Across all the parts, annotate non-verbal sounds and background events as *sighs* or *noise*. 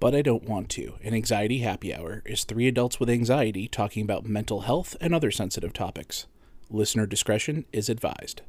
But I Don't Want to, an anxiety happy hour, is three adults with anxiety talking about mental health and other sensitive topics. Listener discretion is advised.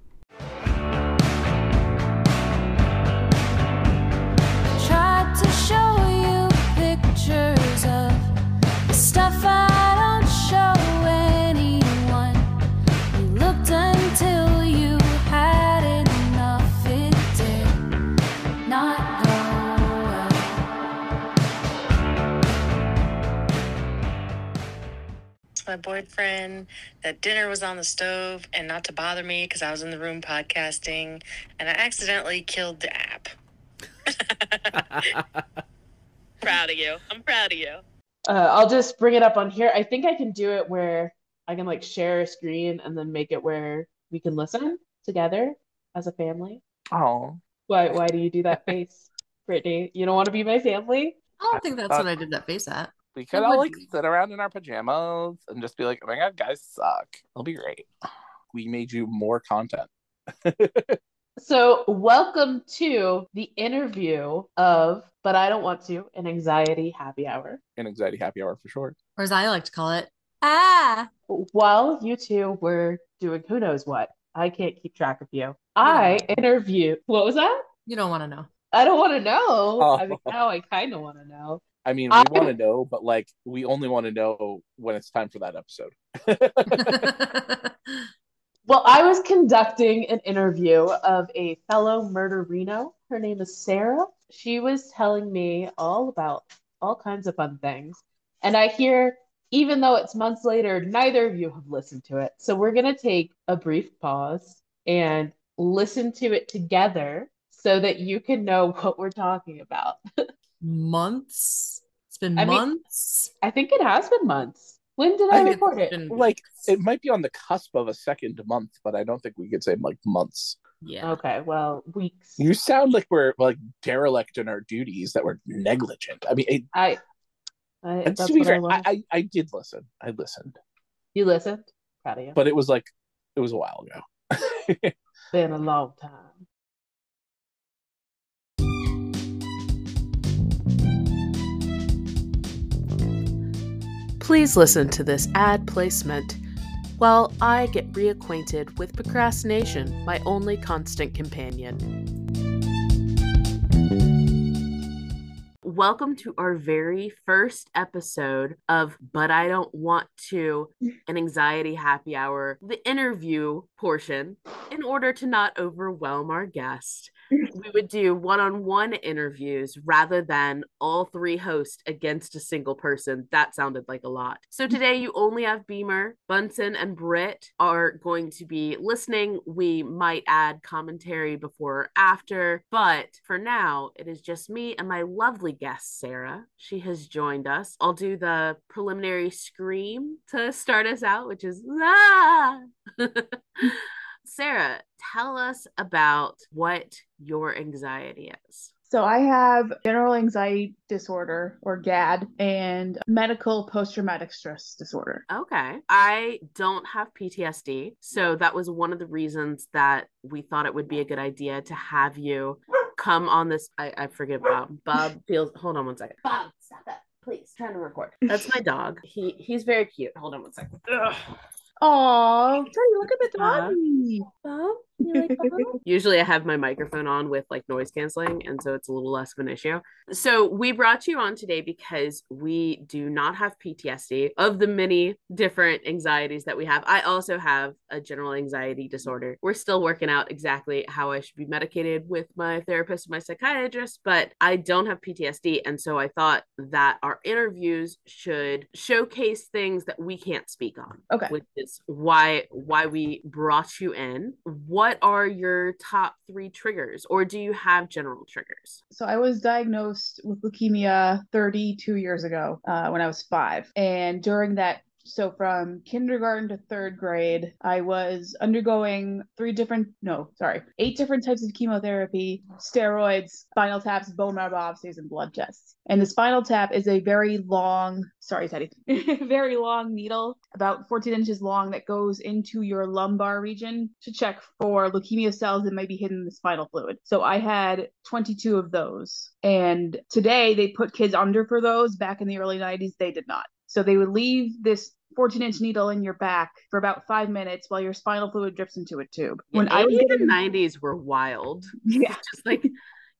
My boyfriend that dinner was on the stove and not to bother me because I was in the room podcasting and I accidentally killed the app. *laughs* proud of you. I'm proud of you. Uh, I'll just bring it up on here. I think I can do it where I can like share a screen and then make it where we can listen together as a family. Oh, Why? Why do you do that face, Brittany? You don't want to be my family? I don't think that's what I did that face at. We could all like be. sit around in our pajamas and just be like, "Oh my god, guys suck." It'll be great. We made you more content. *laughs* So, welcome to the interview of But I Don't Want to, an anxiety happy hour. An anxiety happy hour for sure. Or as I like to call it, ah. While you two were doing who knows what, I can't keep track of you. I interview. What was that? You don't want to know. I don't want to know. I mean, Oh. now I kind of want to know. I mean, we I- want to know, but like, we only want to know when it's time for that episode. *laughs* Well, I was conducting an interview of a fellow murderino. Her name is Sarah. She was telling me all about all kinds of fun things. And I hear, even though it's months later, neither of you have listened to it. So we're going to take a brief pause and listen to it together so that you can know what we're talking about. *laughs* months. It's been I mean- months. I think it has been months. When did I, I record it? Been Like, it might be on the cusp of a second month, but I don't think we could say like months. yeah. Okay, well, weeks. You sound like we're like derelict in our duties, that we're negligent. I mean, it, I, I that's to be what I fair, I. I, I did listen. I listened, You listened? Proud of you. but it was like, it was a while ago. *laughs* Been a long time. Please listen to this ad placement while I get reacquainted with procrastination, my only constant companion. Welcome to our very first episode of But I Don't Want to, an anxiety happy hour, the interview portion, in order to not overwhelm our guest we would do one-on-one interviews rather than all three hosts against a single person. That sounded like a lot. So today you only have Beamer, Bunsen, and Britt are going to be listening. We might add commentary before or after, but for now it is just me and my lovely guest Sarah. She has joined us. I'll do the preliminary scream to start us out, which is ah. *laughs* Sarah, tell us about what your anxiety is. So I have general anxiety disorder or GAD and medical post-traumatic stress disorder. Okay. I don't have PTSD. So that was one of the reasons that we thought it would be a good idea to have you come on this. I, I forget Bob. Bob feels, hold on one second. Bob, stop that. Please, trying to record. That's my dog. He he's very cute. Hold on one second. Ugh. Oh, look at the doggy. Bob, you like? *laughs* Usually I have my microphone on with like noise canceling, and so it's a little less of an issue. So we brought you on today because we do not have PTSD of the many different anxieties that we have. I also have a general anxiety disorder. We're still working out exactly how I should be medicated with my therapist and my psychiatrist, but I don't have PTSD. And so I thought that our interviews should showcase things that we can't speak on Okay. which is why why we brought you in. What are your top three triggers, or do you have general triggers? So I was diagnosed with leukemia 32 years ago uh, when I was five. And during that So from kindergarten to third grade, I was undergoing three different, no, sorry, eight different types of chemotherapy, steroids, spinal taps, bone marrow biopsies, and blood tests. And the spinal tap is a very long, sorry, Teddy, *laughs* very long needle, about 14 inches long, that goes into your lumbar region to check for leukemia cells that might be hidden in the spinal fluid. So I had 22 of those. And today they put kids under for those. Back in the early 90s, they did not. So they would leave this 14 inch needle in your back for about five minutes while your spinal fluid drips into a tube. When I was 80s getting, and 90s were wild. *laughs* yeah, Just like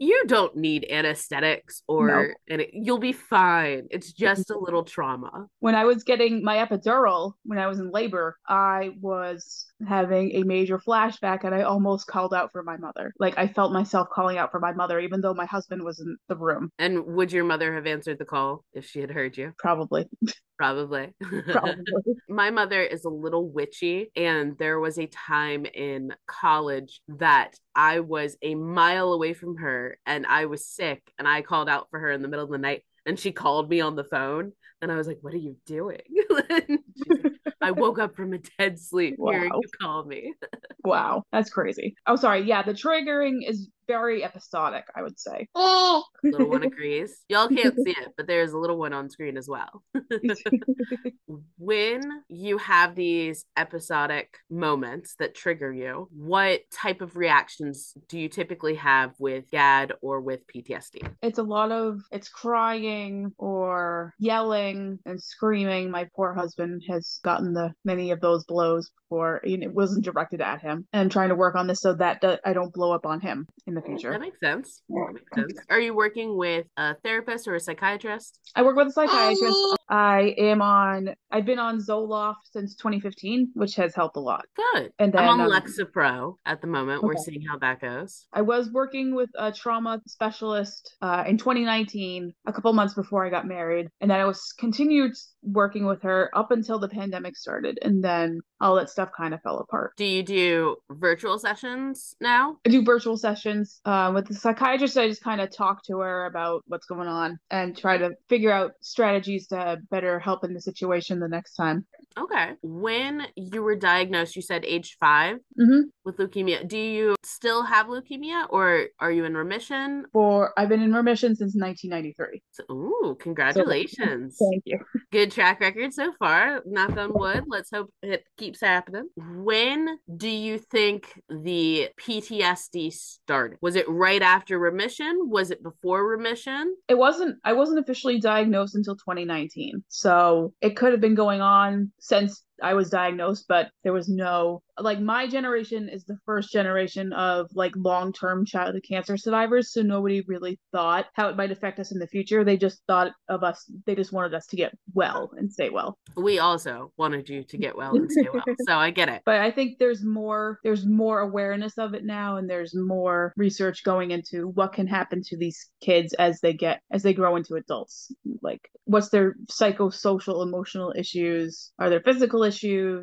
you don't need anesthetics or and you'll be fine. It's just a little trauma. when I was getting my epidural when I was in labor, I was having a major flashback and I almost called out for my mother. Like I felt myself calling out for my mother, even though my husband was in the room. And would your mother have answered the call if she had heard you? Probably. *laughs* Probably. Probably. *laughs* My mother is a little witchy, and there was a time in college that I was a mile away from her and I was sick, and I called out for her in the middle of the night, and she called me on the phone, and I was like, What are you doing? *laughs* Like, I woke up from a dead sleep hearing Wow. you call me. *laughs* Wow, that's crazy. Oh, sorry. Yeah, the triggering is very episodic, I would say. *laughs* Eh. Little one agrees. Y'all can't see it, but there's a little one on screen as well. *laughs* when you have these episodic moments that trigger you, what type of reactions do you typically have with GAD or with PTSD? it's a lot of it's crying or yelling and screaming. My poor husband has gotten the many of those blows before, and it wasn't directed at him. And I'm trying to work on this so that I don't blow up on him in the future. That makes sense. That makes sense. Are you working with a therapist or a psychiatrist? I work with a psychiatrist. I am on. I've been on Zoloft since 2015, which has helped a lot. Good. And then I'm on um, Lexapro at the moment. We're seeing how that goes. I was working with a trauma specialist uh, in 2019, a couple months before I got married, and then I was continued working with her up until the pandemic started, and then all that stuff kind of fell apart. Do you do virtual sessions now? I do virtual sessions uh, with the psychiatrist. I just kind of talk to her about what's going on and try to figure out strategies to better help in the situation the next time. Okay. When you were diagnosed, you said age 5 Mhm. with leukemia. Do you still have leukemia or are you in remission? For I've been in remission since 1993. So, ooh, congratulations. Thank you. Good track record so far. Knock on wood. Let's hope it keeps happening. When do you think the PTSD started? Was it right after remission? Was it before remission? it wasn't i wasn't officially diagnosed until 2019 so it could have been going on since i was diagnosed but there was no like my generation is the first generation of like long-term childhood cancer survivors so nobody really thought how it might affect us in the future they just thought of us they just wanted us to get well and stay well We also wanted you to get well and stay well. *laughs* So I get it. but i think there's more there's more awareness of it now and there's more research going into what can happen to these kids as they get as they grow into adults like what's their psychosocial emotional issues are there physical issues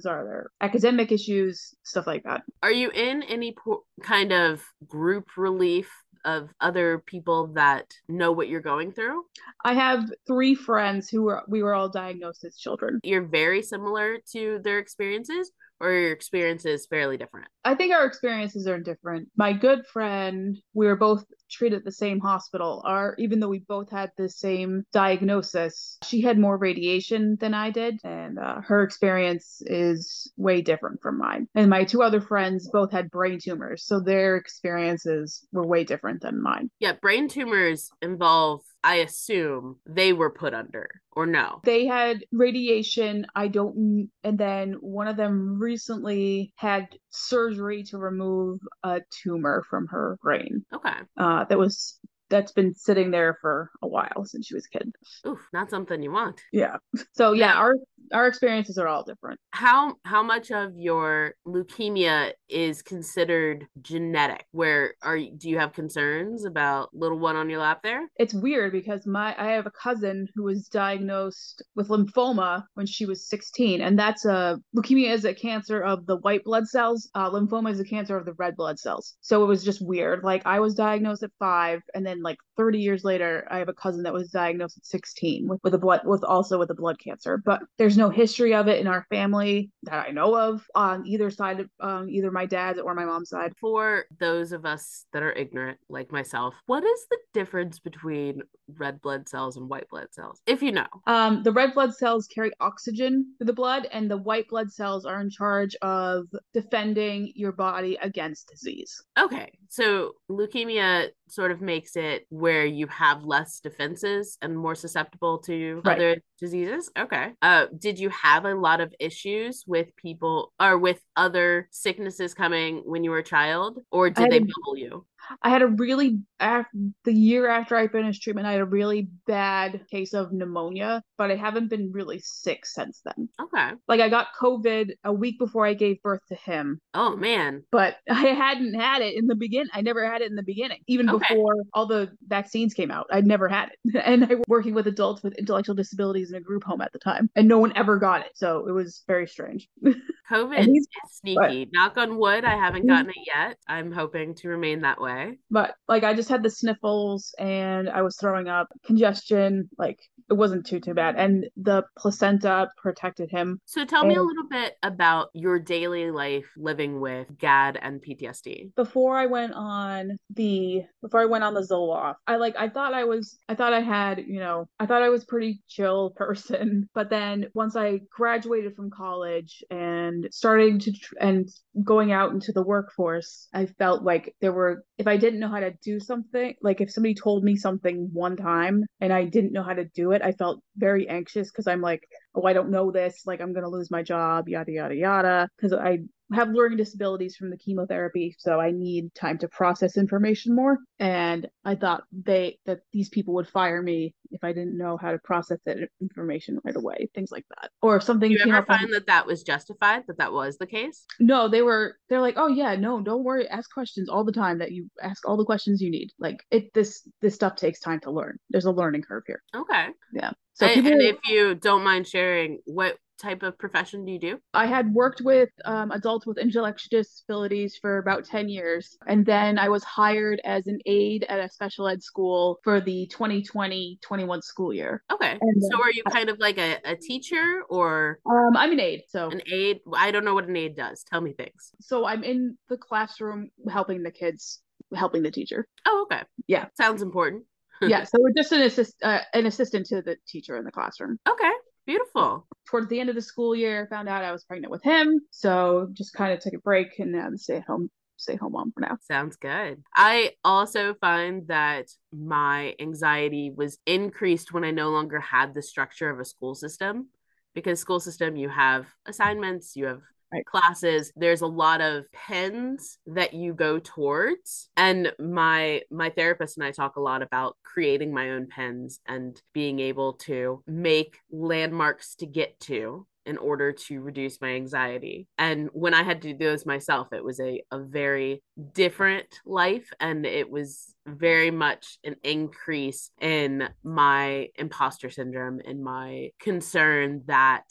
are there academic issues stuff like that? Are you in any po- kind of group relief of other people that know what you're going through? i have three friends who were we were all diagnosed as children. You're very similar to their experiences, or your experience is fairly different? I think our experiences are different. My good friend, we were both treated at the same hospital. Our even though we both had the same diagnosis, she had more radiation than I did, and uh, her experience is way different from mine. And my two other friends both had brain tumors, so their experiences were way different than mine. Yeah, brain tumors involve, I assume, they were put under, or no? They had radiation. I don't, and then one of them recently had surgery to remove a tumor from her brain. Okay. uh, that was that's been sitting there for a while since she was a kid. Oof, not something you want. Yeah. So yeah, Yeah. our our experiences are all different. How how much of your leukemia is considered genetic? Where are you, do you have concerns about little one on your lap there? It's weird because my I have a cousin who was diagnosed with lymphoma when she was 16, and that's a leukemia is a cancer of the white blood cells. Uh, lymphoma is a cancer of the red blood cells. So it was just weird. Like I was diagnosed at five, and then like 30 years later, I have a cousin that was diagnosed at 16 with, with a blood with also with a blood cancer, but there's no history of it in our family that I know of on either side of um, either my dad's or my mom's side. For those of us that are ignorant, like myself, what is the difference between red blood cells and white blood cells? If you know. Um, the red blood cells carry oxygen to the blood, and the white blood cells are in charge of defending your body against disease. Okay, so leukemia sort of makes it where you have less defenses and more susceptible to Right. other diseases. Okay. Uh, did you have a lot of issues with people or with other sicknesses coming when you were a child, or did they had- bubble you? I had a really af- the year after I finished treatment, I had a really bad case of pneumonia, but I haven't been really sick since then. Okay. Like I got COVID a week before I gave birth to him, Oh man. but *laughs* I hadn't had it in the beginning. I never had it in the beginning, even Okay. before all the vaccines came out. I'd never had it, *laughs* and I was working with adults with intellectual disabilities in a group home at the time, and no one ever got it. So it was very strange. *laughs* COVID is sneaky. Knock on wood, I haven't gotten it yet. I'm hoping to remain that way. But like I just had the sniffles and I was throwing up, congestion, like it wasn't too too bad. And the placenta protected him. So tell me a little bit about your daily life living with GAD and PTSD. Before I went on the before I went on the Zoloft, I like I thought I was I thought I had, you know, I thought I was pretty chill *laughs* person. But then once I graduated from college and starting to tr- and going out into the workforce, I felt like there were if I didn't know how to do something, like if somebody told me something one time and I didn't know how to do it, I felt very anxious because I'm like, oh, I don't know this, like I'm gonna lose my job, yada yada yada. Because I have learning disabilities from the chemotherapy, so I need time to process information more. And I thought they that these people would fire me if I didn't know how to process that information right away, things like that. Or if something you came ever up on- find that that was justified, that that was the case? no, they were they're like, "Oh yeah, no, don't worry. Ask questions all the time that you ask all the questions you need." Like it this this stuff takes time to learn. There's a learning curve here. Okay. Yeah. So and, people and if you don't mind sharing, what type of profession do you do? I had worked with um, adults with intellectual disabilities for about 10 years. And then I was hired as an aide at a special ed school for the 2020 21 school year. Okay. And, so are you kind of like a, a teacher or Um, I'm an aide. So, an aide? I don't know what an aide does. Tell me things. so I'm in the classroom helping the kids, helping the teacher. Oh, okay. Yeah. Sounds important. *laughs* yeah. So we're just an assist, uh, an assistant to the teacher in the classroom. Okay. Beautiful. Towards the end of the school year, found out I was pregnant with him. So just kind of took a break and I'm stay at home, stay home mom for now. Sounds good. I also find that my anxiety was increased when I no longer had the structure of a school system. Because school system, you have assignments, you have Right. classes. There's a lot of pens that you go towards, and my my therapist and I talk a lot about creating my own pens and being able to make landmarks to get to in order to reduce my anxiety. And when I had to do those myself, it was a, a very different life. And it was very much an increase in my imposter syndrome and my concern that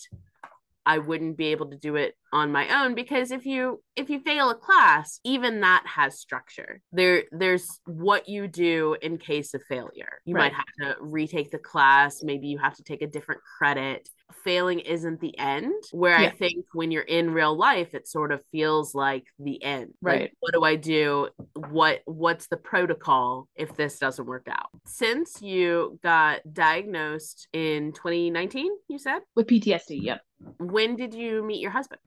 I wouldn't be able to do it on my own because if you if you fail a class even that has structure. There there's what you do in case of failure. You Right. might have to retake the class. Maybe you have to take a different credit. Failing isn't the end where i think when you're in real life it sort of feels like the end. Like, Right. what do i do? What what's the protocol if this doesn't work out? Since you got diagnosed in 2019 you said? With PTSD, yep. When did you meet your husband?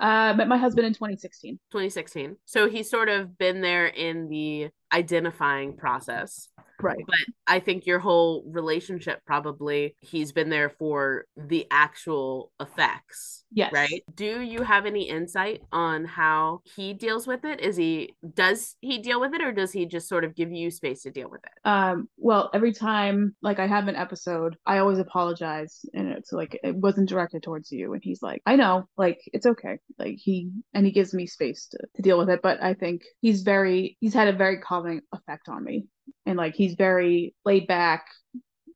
Uh, met my husband in 2016. 2016 so he's sort of been there in the identifying process Right. but i think your whole relationship probably he's been there for the actual effects Yes. right do you have any insight on how he deals with it is he does he deal with it or does he just sort of give you space to deal with it Um, well, every time like I have an episode, I always apologize and it's like it wasn't directed towards you and he's like, I know, like it's okay. Like he and he gives me space to, to deal with it, but I think he's very he's had a very calming effect on me. And like he's very laid back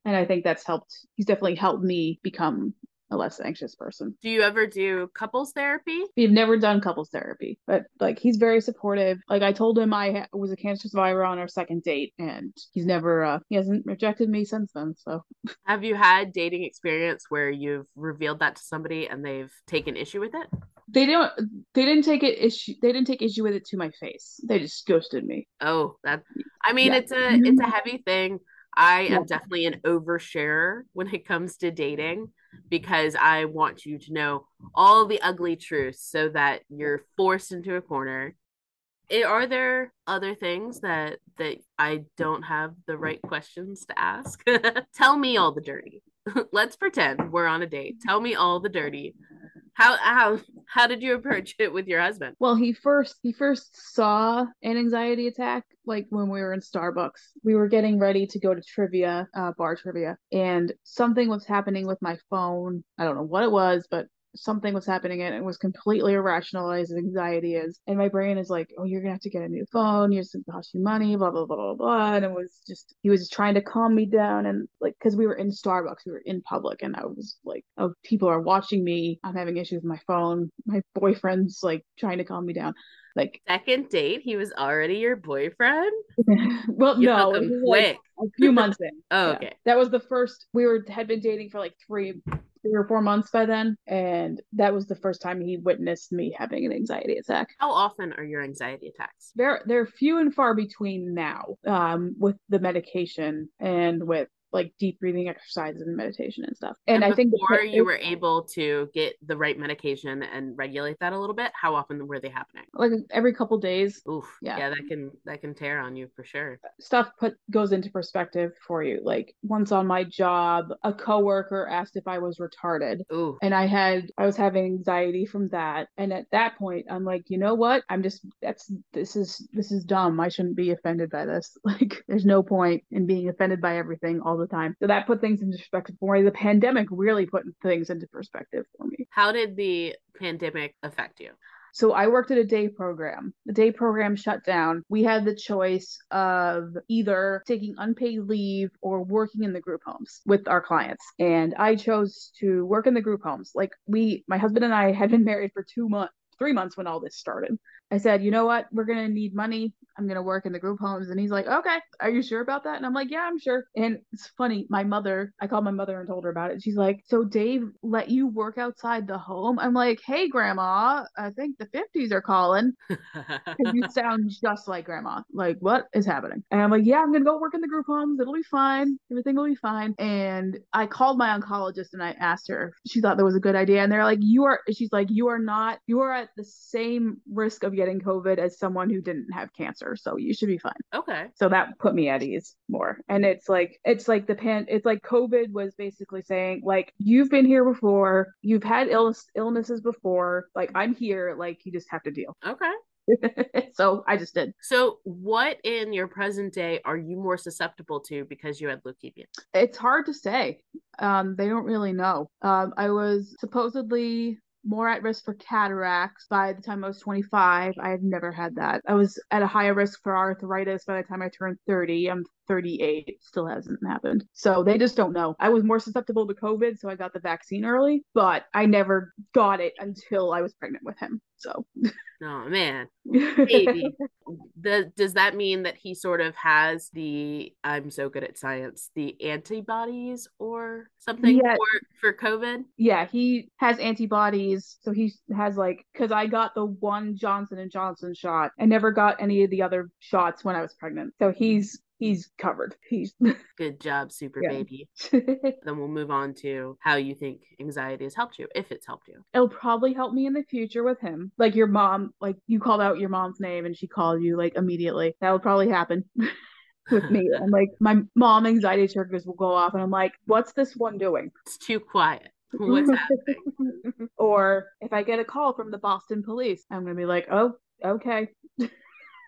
and I think that's helped he's definitely helped me become a less anxious person. Do you ever do couples therapy? We've never done couples therapy, but like he's very supportive. Like I told him I ha- was a cancer survivor on our second date, and he's never uh he hasn't rejected me since then. So Have you had dating experience where you've revealed that to somebody and they've taken issue with it? They don't they didn't take it issue they didn't take issue with it to my face. They just ghosted me. Oh, that I mean Yeah. it's a it's a heavy thing. I Yeah. am definitely an oversharer when it comes to dating because I want you to know all the ugly truths so that you're forced into a corner. Eh, Are there other things that that I don't have the right questions to ask? *laughs* Tell me all the dirty. *laughs* Let's pretend we're on a date. Tell me all the dirty. How how how did you approach it with your husband? Well, he first he first saw an anxiety attack like when we were in Starbucks. We were getting ready to go to trivia, uh, bar trivia, and something was happening with my phone. I don't know what it was, but something was happening and it was completely irrational as anxiety is. And my brain is like, oh, you're gonna have to get a new phone. You're gonna cost you money, blah blah blah blah blah. And it was just he was trying to calm me down and like because we were in Starbucks, we were in public, and I was like, oh, people are watching me. I'm having issues with my phone. My boyfriend's like trying to calm me down. Like, Second date, he was already your boyfriend? *laughs* well, You no, it was like a few months in. *laughs* Oh, Yeah. okay. That was the first we were had been dating for like three three or four months by then. And that was the first time he witnessed me having an anxiety attack. How often are your anxiety attacks? They're they're few and far between now, um, with the medication and with like deep breathing exercises and meditation and stuff. And, I think before you were able to get the right medication and regulate that a little bit, how often were they happening? like every couple days Oof. Yeah. Yeah, that can that can tear on you for sure. stuff put goes into perspective for you. Like once on my job, a coworker asked if I was retarded. Ooh. And I had I was having anxiety from that. And at that point I'm like, you know what? I'm just that's this is this is dumb. I shouldn't be offended by this. *laughs* Like there's no point in being offended by everything all the time. So that put things into perspective for me. The pandemic really put things into perspective for me. How did the pandemic affect you? So I worked at a day program. The day program shut down. We had the choice of either taking unpaid leave or working in the group homes with our clients. And I chose to work in the group homes. Like we, my husband and I had been married for two months, three months when all this started. I said, you know what? We're going to need money. I'm going to work in the group homes. And he's like, okay, are you sure about that? And I'm like, yeah, I'm sure. And it's funny. My mother, I called my mother and told her about it. She's like, so Dave let you work outside the home? I'm like, hey, grandma, I think the 50s are calling. *laughs* you sound just like grandma. Like, what is happening? And I'm like, yeah, I'm gonna go work in the group homes. It'll be fine. Everything will be fine. And I called my oncologist and I asked her. if She thought that was a good idea. And they're like, you are. She's like, you are not. You are at the same risk of getting COVID as someone who didn't have cancer. So you should be fine. okay. So that put me at ease more. And it's like it's like the pan it's like COVID was basically saying like you've been here before, you've had illness illnesses before, like I'm here, like you just have to deal. Okay. *laughs* so I just did. So what in your present day are you more susceptible to because you had leukemia? It's hard to say. Um, they don't really know. Um, I was supposedly more at risk for cataracts by the time I was 25. I have never had that. I was at a higher risk for arthritis by the time I turned 30. I'm 38. Still hasn't happened. So they just don't know. I was more susceptible to COVID, so I got the vaccine early, but I never got it until I was pregnant with him. So *laughs* Oh man. Baby. *laughs* the, does that mean that he sort of has the I'm so good at science, the antibodies or something Yeah. for, for COVID? yeah, he has antibodies. So he has like because I got the one Johnson and Johnson shot. I never got any of the other shots when I was pregnant. So he's he's covered. He's *laughs* Good job, super Yeah. baby. *laughs* Then we'll move on to how you think anxiety has helped you, if it's helped you. it'll probably help me in the future with him. Like your mom, like you called out your mom's name and she called you like immediately. That will probably happen *laughs* with me. And like my mom anxiety triggers will go off and I'm like, what's this one doing? It's too quiet. What's happening? or if I get a call from the Boston police, I'm gonna be like, oh, okay.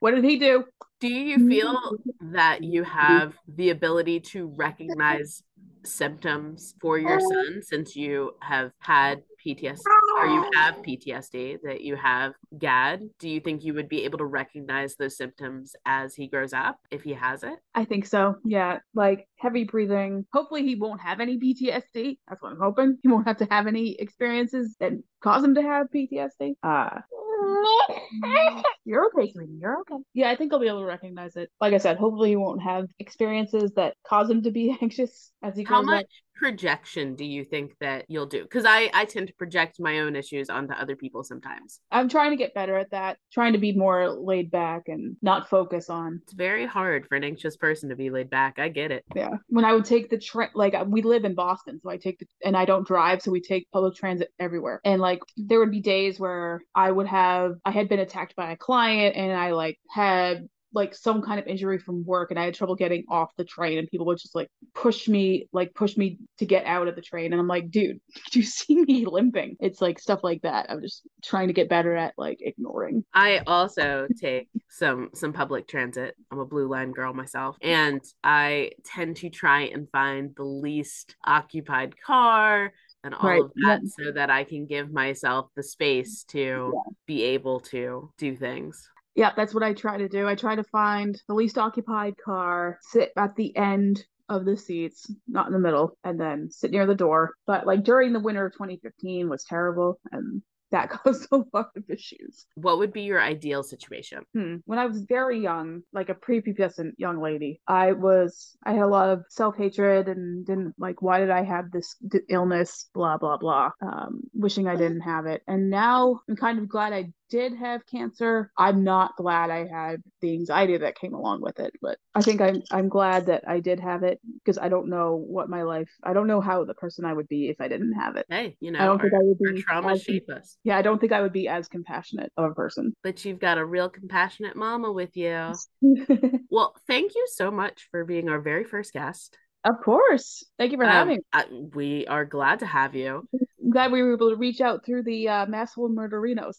What did he do? Do you feel that you have the ability to recognize symptoms for your son since you have had PTSD or you have PTSD, that you have GAD, do you think you would be able to recognize those symptoms as he grows up if he has it? I think so. Yeah, like heavy breathing. Hopefully, he won't have any PTSD. That's what I'm hoping. He won't have to have any experiences that cause him to have PTSD. Uh, *laughs* you're okay, sweetie. You're okay. Yeah, I think I'll be able to recognize it. Like I said, hopefully, he won't have experiences that cause him to be *laughs* anxious as he How grows much up. Projection do you think that you'll do? Because I, I tend to project my own issues onto other people sometimes. I'm trying to get better at that. Trying to be more laid back and not focus on It's very hard for an anxious person to be laid back. I get it. Yeah. When I would take the train, like we live in Boston, so I take the, and I don't drive, so we take public transit everywhere. And like there would be days where I would have, I had been attacked by a client and I like had like some kind of injury from work and I had trouble getting off the train and people would just like push me, like push me to get out of the train. And I'm like, dude, do *laughs* you see me limping? It's like stuff like that. I'm just trying to get better at like ignoring. I also take some some public transit. I'm a blue line girl myself, and I tend to try and find the least occupied car and all Right, of that yeah. so that I can give myself the space to be able to do things. Yeah, that's what I try to do. I try to find the least occupied car, sit at the end of the seats, not in the middle, and then sit near the door. But like during the winter of 2015 was terrible, and that *laughs* caused a lot of issues. What would be your ideal situation? Hmm. When I was very young, like a prepubescent young lady, I was I had a lot of self hatred and didn't like why did I have this d- illness? Blah blah blah. Um, wishing I didn't have it, and now I'm kind of glad I did have cancer. I'm not glad I had the anxiety that came along with it, but I think I'm I'm glad that I did have it because I don't know what my life. I don't know how the person I would be if I didn't have it. Hey, you know, I don't think I would be trauma as- shape us. Yeah, I don't think I would be as compassionate of a person. But you've got a real compassionate mama with you. *laughs* Well, thank you so much for being our very first guest. Of course. Thank you for Um, having me. I- we are glad to have you. I'm glad we were able to reach out through the uh, Murderinos.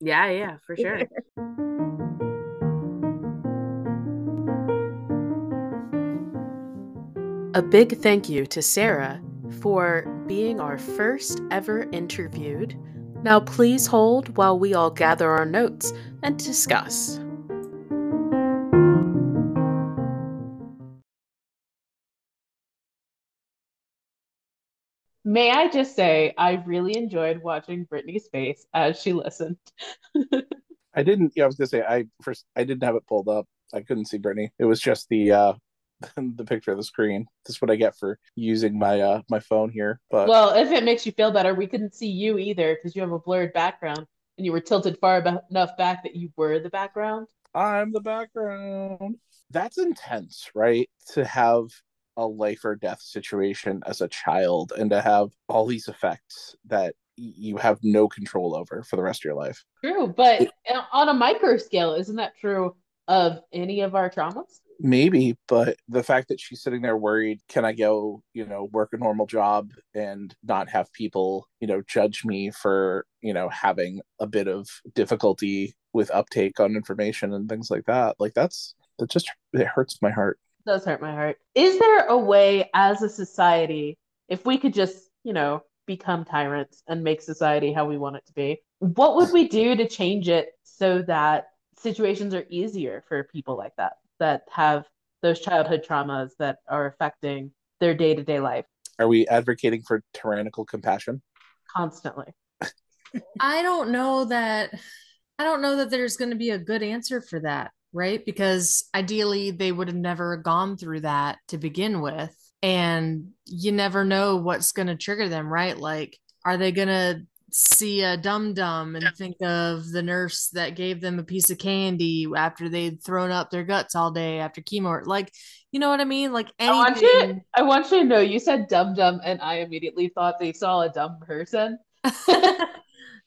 Yeah, yeah, for sure. A big thank you to Sarah for being our first ever interviewed. Now, please hold while we all gather our notes and discuss. May I just say, I really enjoyed watching Brittany's face as she listened. I didn't. Yeah, I was gonna say I first. I didn't have it pulled up. I couldn't see Brittany. It was just the uh *laughs* the picture of the screen. That's what I get for using my uh my phone here. But Well, if it makes you feel better, we couldn't see you either because you have a blurred background and you were tilted far enough back that you were the background. I'm the background. That's intense, right? To have a life or death situation as a child and to have all these effects that you have no control over for the rest of your life. True, but on a micro scale, isn't that true of any of our traumas? Maybe, but the fact that she's sitting there worried, can I go, you know, work a normal job and not have people, you know, judge me for, you know, having a bit of difficulty with uptake on information and things like that. Like that's that just it hurts my heart. Does hurt my heart. Is there a way as a society, if we could just, you know, become tyrants and make society how we want it to be, what would we do to change it so that situations are easier for people like that, that have those childhood traumas that are affecting their day to day life Are we advocating for tyrannical compassion? constantly? *laughs* I don't know that I don't know that there's going to be a good answer for that, right? Because ideally they would have never gone through that to begin with. And you never know what's going to trigger them, right? Like, are they going to see a dum dum and think of the nurse that gave them a piece of candy after they'd thrown up their guts all day after chemo? Like, you know what I mean? Like I want you. I want you to know you said dum dum, and I immediately thought they saw a dumb person. *laughs*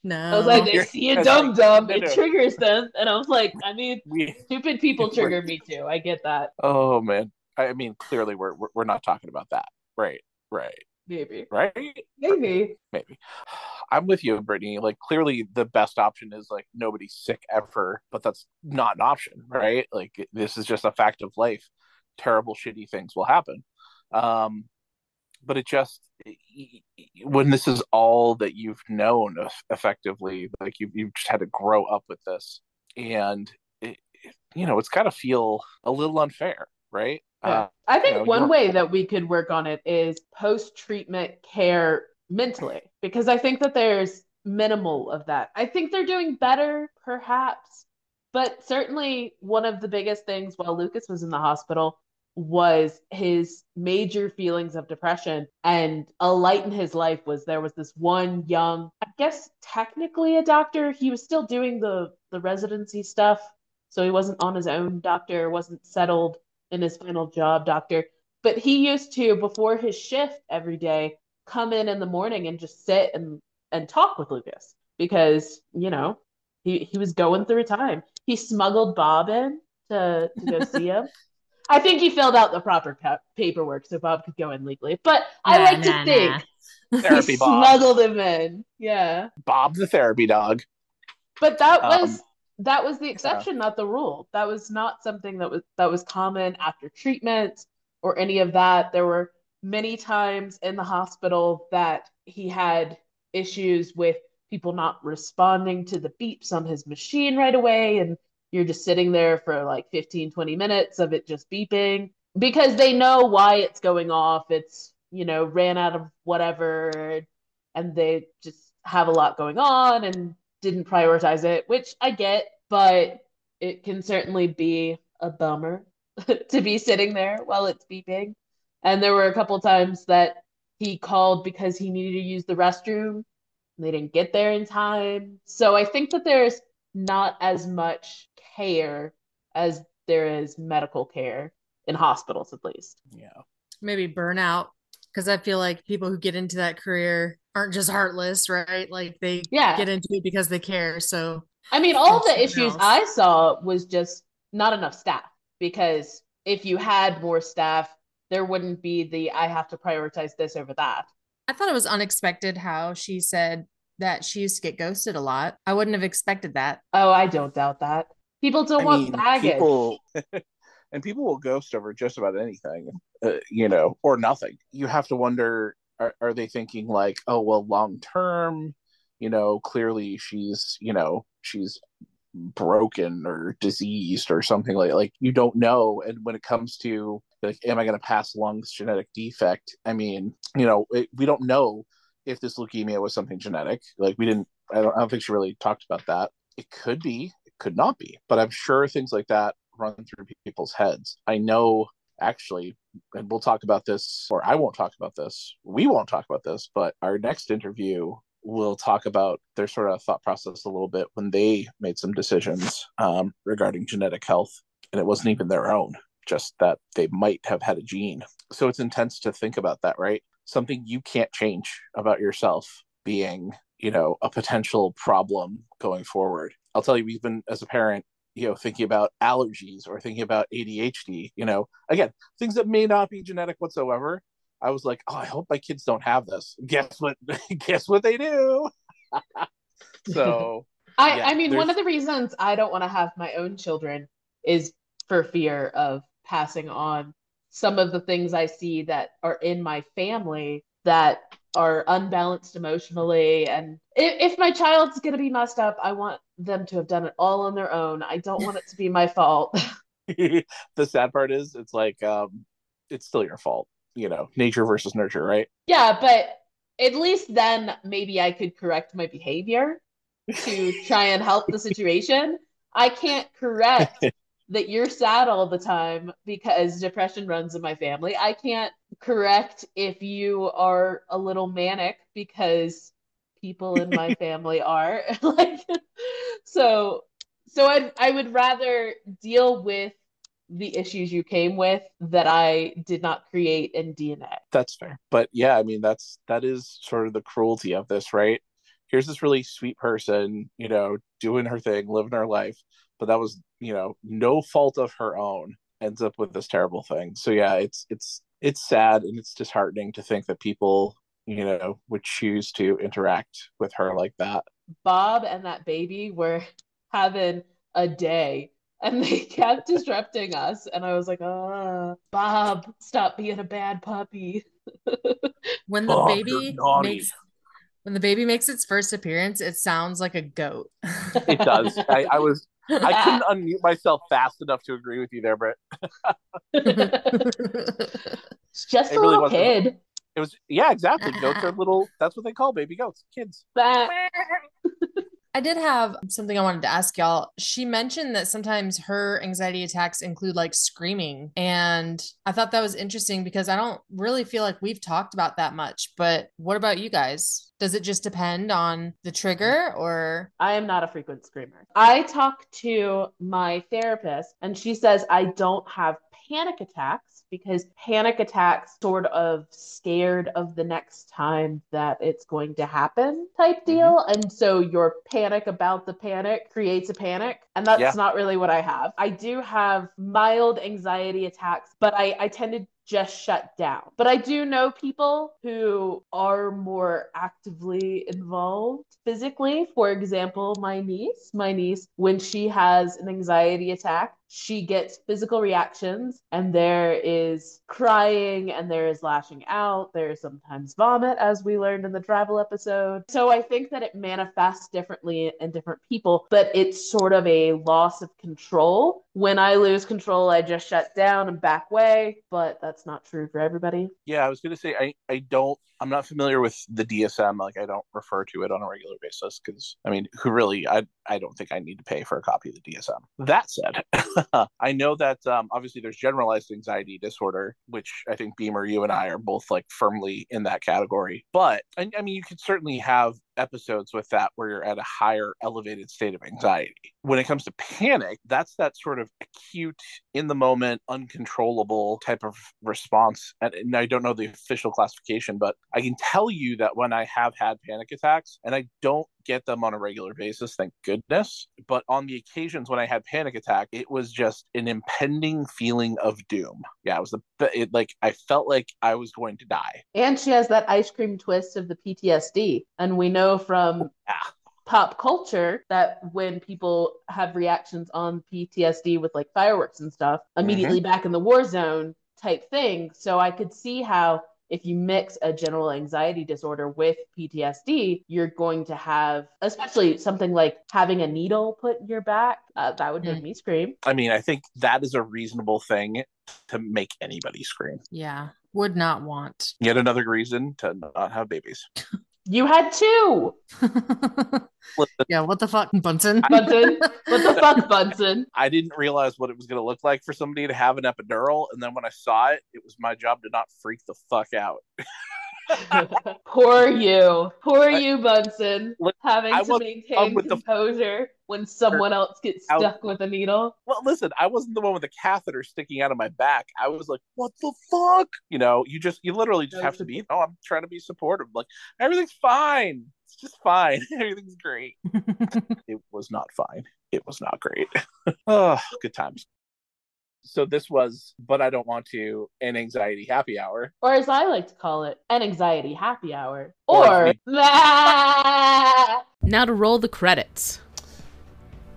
no. I was like, they see a *laughs* that's dumb dumb, *laughs* it triggers them. And I was like, I mean, We stupid people *laughs* trigger me too. I get that. oh man. I mean clearly we're we're, we're not talking about that. Right. Right. Maybe. Right? Maybe. maybe *sighs* i'm with you brittany like clearly the best option is like nobody's sick ever but that's not an option right like this is just a fact of life terrible shitty things will happen um but it just when this is all that you've known effectively, like you you've just had to grow up with this, and it, you know it's got to feel a little unfair, right? Yeah. Uh, I think you know, one way that we could work on it is post treatment care mentally, because I think that there's minimal of that. I think they're doing better, perhaps, but certainly one of the biggest things while Lucas was in the hospital was his major feelings of depression and a light in his life was there was this one young i guess technically a doctor. He was still doing the the residency stuff so he wasn't on his own doctor wasn't settled in his final job doctor. But he used to before his shift every day come in in the morning and just sit and and talk with lucas because you know he he was going through a time. He smuggled bob in to to go see him *laughs* I think he filled out the proper pa- paperwork so Bob could go in legally. But I like nah, to think nah. *laughs* Therapy he Bob. smuggled him in. Yeah. Bob the therapy dog. But that Um, was that was the exception, not the rule. That was not something that was that was common after treatment or any of that. There were many times in the hospital that he had issues with people not responding to the beeps on his machine right away and you're just sitting there for like 15 20 minutes of it just beeping because they know why it's going off. It's you know ran out of whatever and they just have a lot going on and didn't prioritize it which i get but it can certainly be a bummer *laughs* to be sitting there while it's beeping. And there were a couple times that he called because he needed to use the restroom. And they didn't get there in time. So i think that there's not as much care as there is medical care in hospitals at least Yeah. maybe burnout because I feel like people who get into that career aren't just heartless, right? Like they Yeah. get into it because they care. So I mean, all the issues else. I saw was just not enough staff because if you had more staff, there wouldn't be the I have to prioritize this over that. I thought it was unexpected how she said that she used to get ghosted a lot. I wouldn't have expected that. Oh, I don't doubt that. People don't I want mean, baggage. people *laughs* and people will ghost over just about anything, uh, you know, or nothing. You have to wonder: are, are they thinking like, oh, well, long term, you know, clearly she's, you know, she's broken or diseased or something like like you don't know. And when it comes to like, am I going to pass along this genetic defect? I mean, you know, it, we don't know if this leukemia was something genetic. Like we didn't. I don't, I don't think she really talked about that. It could be could not be. But I'm sure things like that run through people's heads. I know actually, and we'll talk about this, or I won't talk about this. We won't talk about this, but our next interview will talk about their sort of thought process a little bit when they made some decisions um, regarding genetic health. And it wasn't even their own, just that they might have had a gene. So it's intense to think about that, right? Something you can't change about yourself being you know a potential problem going forward. I'll tell you even as a parent you know thinking about allergies or thinking about adhd you know. Again things that may not be genetic whatsoever. I was like oh i hope my kids don't have this. Guess what? *laughs* Guess what they do? *laughs* So *laughs* I, yeah, I mean, one of the reasons I don't want to have my own children is for fear of passing on some of the things I see that are in my family that are unbalanced emotionally. And if, if my child's going to be messed up, I want them to have done it all on their own. I don't want it to be my fault. *laughs* *laughs* the sad part is it's like um it's still your fault you know nature versus nurture right yeah, but at least then maybe I could correct my behavior to try and help the *laughs* situation. I can't correct that you're sad all the time because depression runs in my family. I can't correct if you are a little manic because people in my *laughs* family are *laughs* like so so I I would rather deal with the issues you came with that I did not create in DNA. That's fair. But yeah, I mean that's that is sort of the cruelty of this, right? Here's this really sweet person, you know, doing her thing, living her life, but that was, you know, no fault of her own ends up with this terrible thing. So yeah, it's it's it's sad and it's disheartening to think that people, you know, would choose to interact with her like that. Bob and that baby were *laughs* having a day and they *laughs* kept disrupting us. And I was like, uh, Bob, stop being a bad puppy. *laughs* When the Bob, baby makes when the baby makes its first appearance, it sounds like a goat. It does. I, I was I *laughs* couldn't unmute myself fast enough to agree with you there, Britt. *laughs* It's just It a really little wasn't. kid. It was yeah, exactly. Goats are *sighs* little. That's what they call baby goats, kids. Bah. *laughs* I did have something I wanted to ask y'all. She mentioned that sometimes her anxiety attacks include like screaming. And I thought that was interesting because I don't really feel like we've talked about that much. But what about you guys? Does it just depend on the trigger or? I am not a frequent screamer. I talk to my therapist, and she says I don't have panic attacks because panic attacks sort of scared of the next time that it's going to happen type mm-hmm. deal. And so your panic about the panic creates a panic. And that's Yeah. not really what I have. I do have mild anxiety attacks, but I, I tend to just shut down. But I do know people who are more actively involved physically. For example, my niece, my niece, when she has an anxiety attack, she gets physical reactions and there is crying and there is lashing out. There is sometimes vomit, as we learned in the travel episode. So I think that it manifests differently in different people, but it's sort of a loss of control. When I lose control, I just shut down and back away, but that's not true for everybody. Yeah, I was gonna say I I don't I'm not familiar with the DSM. Like I don't refer to it on a regular basis because I mean, who really? I I don't think I need to pay for a copy of the DSM. That said, *laughs* *laughs* I know that um, obviously there's generalized anxiety disorder, which I think Beamer, you and I are both like firmly in that category. But I, I mean, you could certainly have episodes with that where you're at a higher elevated state of anxiety. When it comes to panic, that's that sort of acute, in the moment, uncontrollable type of response. And, I don't know the official classification, but I can tell you that when I have had panic attacks, and I don't get them on a regular basis, thank goodness. But on the occasions when I had panic attack, it was just an impending feeling of doom. Yeah, it was the it, like I felt like I was going to die. And she has that ice cream twist of the PTSD. And we know from Yeah. pop culture that when people have reactions on PTSD with like fireworks and stuff, immediately back in the war zone type thing. So I could see how if you mix a general anxiety disorder with PTSD, you're going to have, especially something like having a needle put in your back. Uh, that would make Mm. me scream. I mean, I think that is a reasonable thing to make anybody scream. Yeah, would not want. Yet another reason to not have babies. *laughs* You had two, *laughs* yeah, what the fuck, Bunsen? Bunsen. what the *laughs* fuck, Bunsen? I didn't realize what it was going to look like for somebody to have an epidural, and then when I saw it, it was my job to not freak the fuck out. *laughs* *laughs* Poor you. Poor you, Bunsen. Look, Having I to maintain up with the- composure when someone else gets I was- stuck with a needle. Well, listen, I wasn't the one with the catheter sticking out of my back. I was like, "What the fuck?" You know, you just you literally just have to be. Oh, I'm trying to be supportive. Like everything's fine. It's just fine. *laughs* Everything's great. *laughs* it was not fine. It was not great. oh, good times. So this was, but I don't want to, an anxiety happy hour. Or as I like to call it, an anxiety happy hour. Or Or, Now to roll the credits.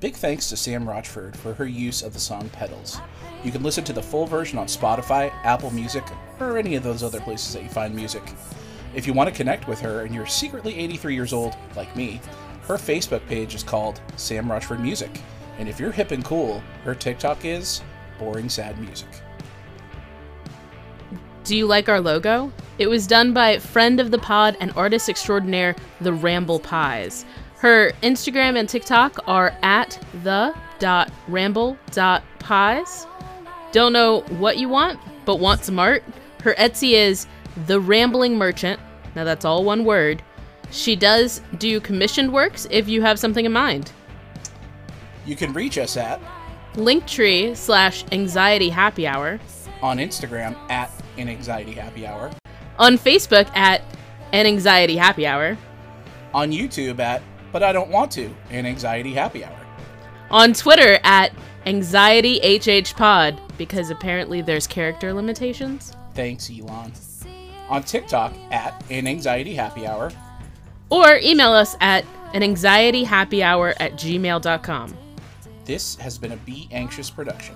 Big thanks to Sam Rochford for her use of the song Petals. You can listen to the full version on Spotify, Apple Music, or any of those other places that you find music. If you want to connect with her and you're secretly 83 years old, like me, her Facebook page is called Sam Rochford Music. And if you're hip and cool, her TikTok is Boring Sad Music. Do you like our logo? It was done by friend of the pod and artist extraordinaire, The Ramble Pies. Her Instagram and TikTok are at the.ramble.pies. Don't know what you want, but want some art? Her Etsy is The Rambling Merchant. Now that's all one word. She does do commissioned works if you have something in mind. You can reach us at Linktree slash anxiety happy hour. on Instagram at an anxiety happy hour, On Facebook at an anxiety happy hour. on YouTube at but I don't want to an anxiety happy hour. on Twitter at anxiety hh pod because apparently there's character limitations. Thanks, Elon. On TikTok at an anxiety happy hour, Or email us at an anxiety happy hour at gmail.com. This has been a Be Anxious production.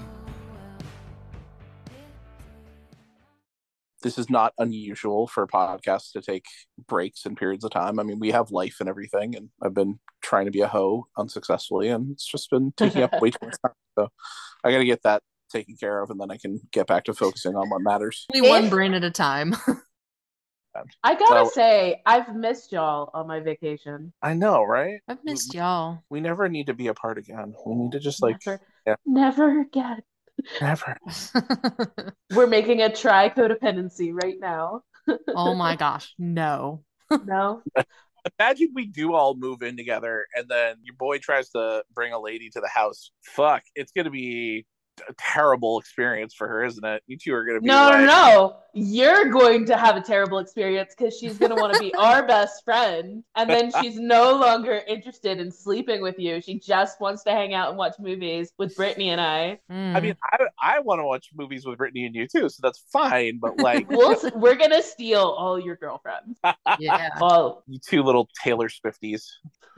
This is not unusual for podcasts to take breaks and periods of time. I mean, we have life and everything, and I've been trying to be a hoe unsuccessfully, and it's just been taking up way *laughs* too much time. So I got to get that taken care of, and then I can get back to focusing on what matters. Only one brain at a time. *laughs* I gotta So- say, I've missed y'all on my vacation. I know, right? I've missed y'all. We never need to be apart again. We need to just like never, yeah. never again. never. *laughs* We're making a tri codependency right now. oh my *laughs* gosh, no. No, Imagine we do all move in together, and then your boy tries to bring a lady to the house. Fuck, it's gonna be a terrible experience for her, isn't it? You two are gonna be no, like, no, no. You're going to have a terrible experience because she's gonna want to be our *laughs* best friend, and then she's no longer interested in sleeping with you. She just wants to hang out and watch movies with Brittany and I. Mm. I mean, I, I want to watch movies with Brittany and you too, so that's fine. But like, *laughs* We'll, we're gonna steal all your girlfriends. *laughs* yeah. All. you two little Taylor Swifties.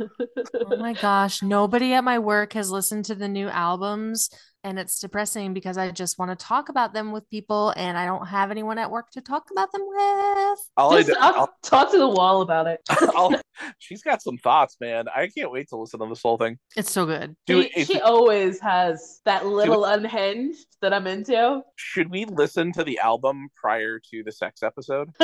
Oh my gosh, nobody at my work has listened to the new albums, and it's depressing because I just want to talk about them with people, and I don't have anyone at work to talk about them with. All I Just, do- I'll I'll- talk to the wall about it. *laughs* I'll- *laughs* she's got some thoughts, man. I can't wait to listen to this whole thing. It's so good. Do she, it- she always has that little unhinged that I'm into. Should we listen to the album prior to the sex episode? *laughs*